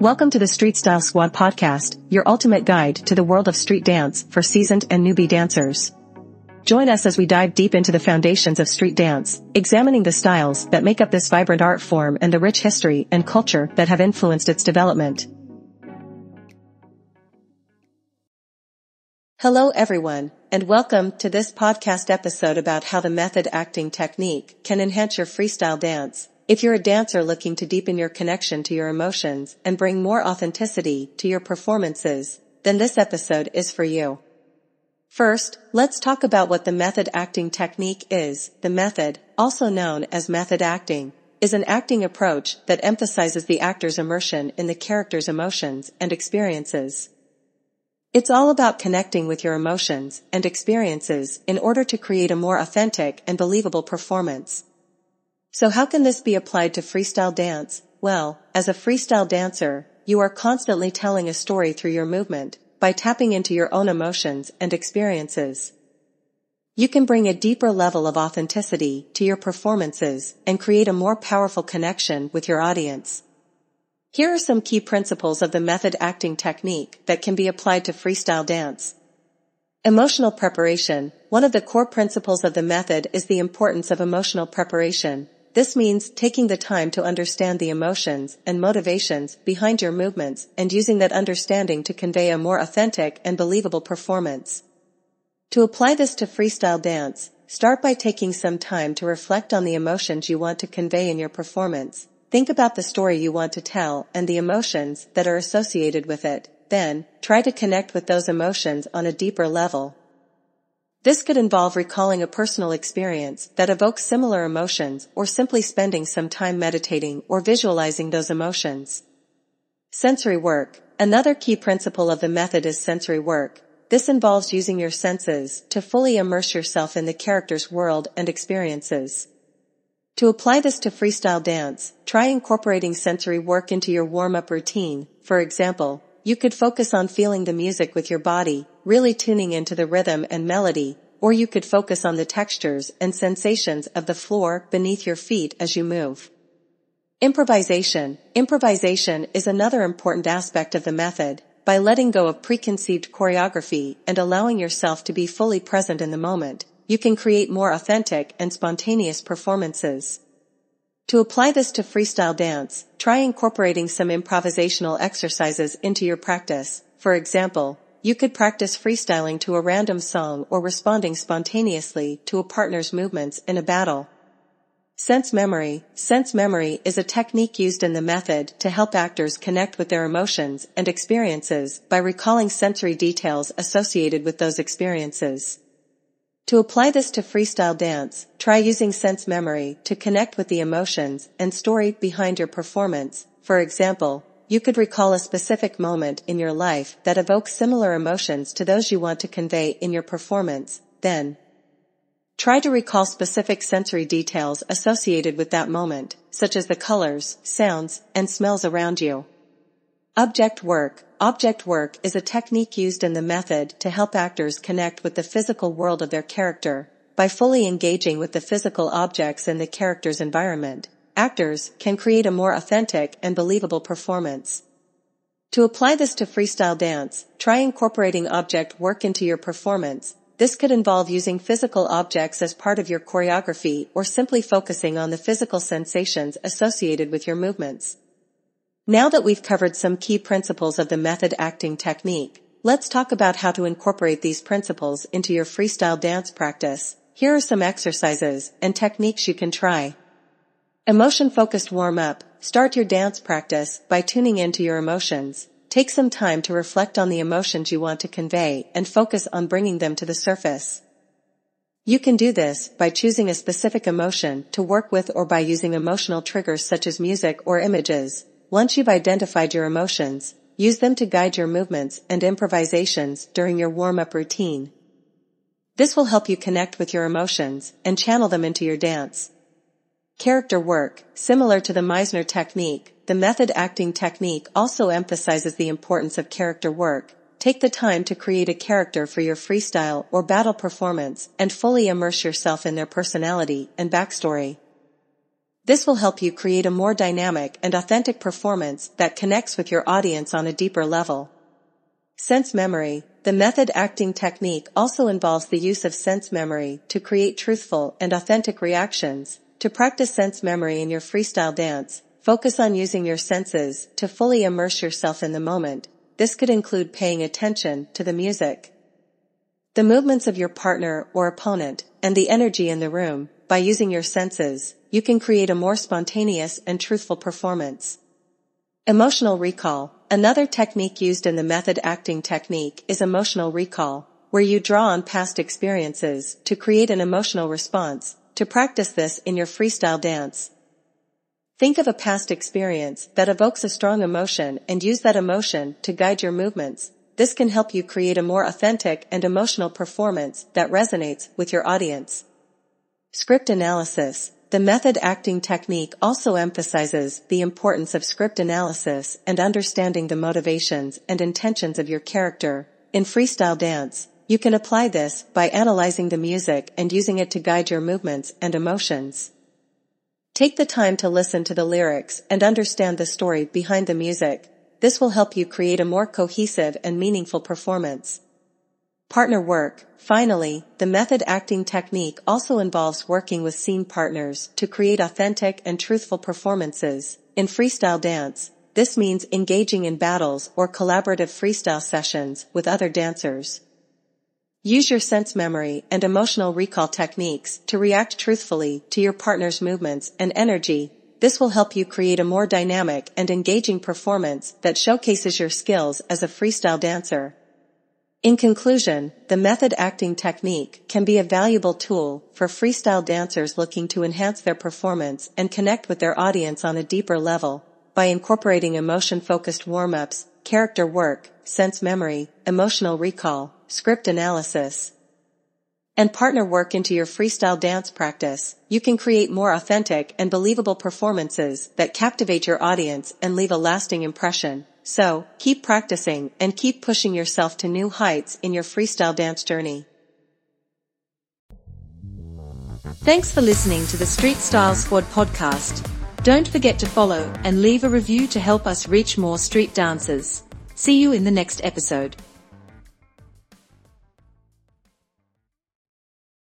Welcome to the Street Style Squad podcast, your ultimate guide to the world of street dance for seasoned and newbie dancers. Join us as we dive deep into the foundations of street dance, examining the styles that make up this vibrant art form and the rich history and culture that have influenced its development. Hello everyone, and welcome to this podcast episode about how the method acting technique can enhance your freestyle dance if you're a dancer looking to deepen your connection to your emotions and bring more authenticity to your performances, then this episode is for you. First, let's talk about what the method acting technique is. The method, also known as method acting, is an acting approach that emphasizes the actor's immersion in the character's emotions and experiences. It's all about connecting with your emotions and experiences in order to create a more authentic and believable performance. So how can this be applied to freestyle dance? Well, as a freestyle dancer, you are constantly telling a story through your movement by tapping into your own emotions and experiences. You can bring a deeper level of authenticity to your performances and create a more powerful connection with your audience. Here are some key principles of the method acting technique that can be applied to freestyle dance. Emotional preparation. One of the core principles of the method is the importance of emotional preparation this means taking the time to understand the emotions and motivations behind your movements and using that understanding to convey a more authentic and believable performance. To apply this to freestyle dance, start by taking some time to reflect on the emotions you want to convey in your performance. Think about the story you want to tell and the emotions that are associated with it. Then, try to connect with those emotions on a deeper level. This could involve recalling a personal experience that evokes similar emotions or simply spending some time meditating or visualizing those emotions. Sensory work. Another key principle of the method is sensory work. This involves using your senses to fully immerse yourself in the character's world and experiences. To apply this to freestyle dance, try incorporating sensory work into your warm-up routine. For example, you could focus on feeling the music with your body, really tuning into the rhythm and melody, or you could focus on the textures and sensations of the floor beneath your feet as you move. Improvisation. Improvisation is another important aspect of the method. By letting go of preconceived choreography and allowing yourself to be fully present in the moment, you can create more authentic and spontaneous performances. To apply this to freestyle dance, try incorporating some improvisational exercises into your practice. For example, you could practice freestyling to a random song or responding spontaneously to a partner's movements in a battle. Sense memory. Sense memory is a technique used in the method to help actors connect with their emotions and experiences by recalling sensory details associated with those experiences. To apply this to freestyle dance, try using sense memory to connect with the emotions and story behind your performance. For example, you could recall a specific moment in your life that evokes similar emotions to those you want to convey in your performance. Then, try to recall specific sensory details associated with that moment, such as the colors, sounds, and smells around you. Object work. Object work is a technique used in the method to help actors connect with the physical world of their character. By fully engaging with the physical objects in the character's environment, actors can create a more authentic and believable performance. To apply this to freestyle dance, try incorporating object work into your performance. This could involve using physical objects as part of your choreography or simply focusing on the physical sensations associated with your movements. Now that we've covered some key principles of the method acting technique, let's talk about how to incorporate these principles into your freestyle dance practice. Here are some exercises and techniques you can try. Emotion focused warm up. Start your dance practice by tuning into your emotions. Take some time to reflect on the emotions you want to convey and focus on bringing them to the surface. You can do this by choosing a specific emotion to work with or by using emotional triggers such as music or images. Once you've identified your emotions, use them to guide your movements and improvisations during your warm-up routine. This will help you connect with your emotions and channel them into your dance. Character work, similar to the Meisner technique, the method acting technique also emphasizes the importance of character work. Take the time to create a character for your freestyle or battle performance and fully immerse yourself in their personality and backstory. This will help you create a more dynamic and authentic performance that connects with your audience on a deeper level. Sense memory. The method acting technique also involves the use of sense memory to create truthful and authentic reactions. To practice sense memory in your freestyle dance, focus on using your senses to fully immerse yourself in the moment. This could include paying attention to the music, the movements of your partner or opponent, and the energy in the room, by using your senses, you can create a more spontaneous and truthful performance. Emotional recall. Another technique used in the method acting technique is emotional recall, where you draw on past experiences to create an emotional response. To practice this in your freestyle dance, Think of a past experience that evokes a strong emotion and use that emotion to guide your movements, this can help you create a more authentic and emotional performance that resonates with your audience. Script analysis. The method acting technique also emphasizes the importance of script analysis and understanding the motivations and intentions of your character. In freestyle dance, you can apply this by analyzing the music and using it to guide your movements and emotions. Take the time to listen to the lyrics and understand the story behind the music this will help you create a more cohesive and meaningful performance. Partner work. Finally, the method acting technique also involves working with scene partners to create authentic and truthful performances. In freestyle dance, this means engaging in battles or collaborative freestyle sessions with other dancers. Use your sense memory and emotional recall techniques to react truthfully to your partner's movements and energy this will help you create a more dynamic and engaging performance that showcases your skills as a freestyle dancer. In conclusion, the method acting technique can be a valuable tool for freestyle dancers looking to enhance their performance and connect with their audience on a deeper level by incorporating emotion-focused warm-ups, character work, sense memory, emotional recall, script analysis, and partner work into your freestyle dance practice, you can create more authentic and believable performances that captivate your audience and leave a lasting impression. So, keep practicing and keep pushing yourself to new heights in your freestyle dance journey. Thanks for listening to the Street Style Squad podcast. Don't forget to follow and leave a review to help us reach more street dancers. See you in the next episode.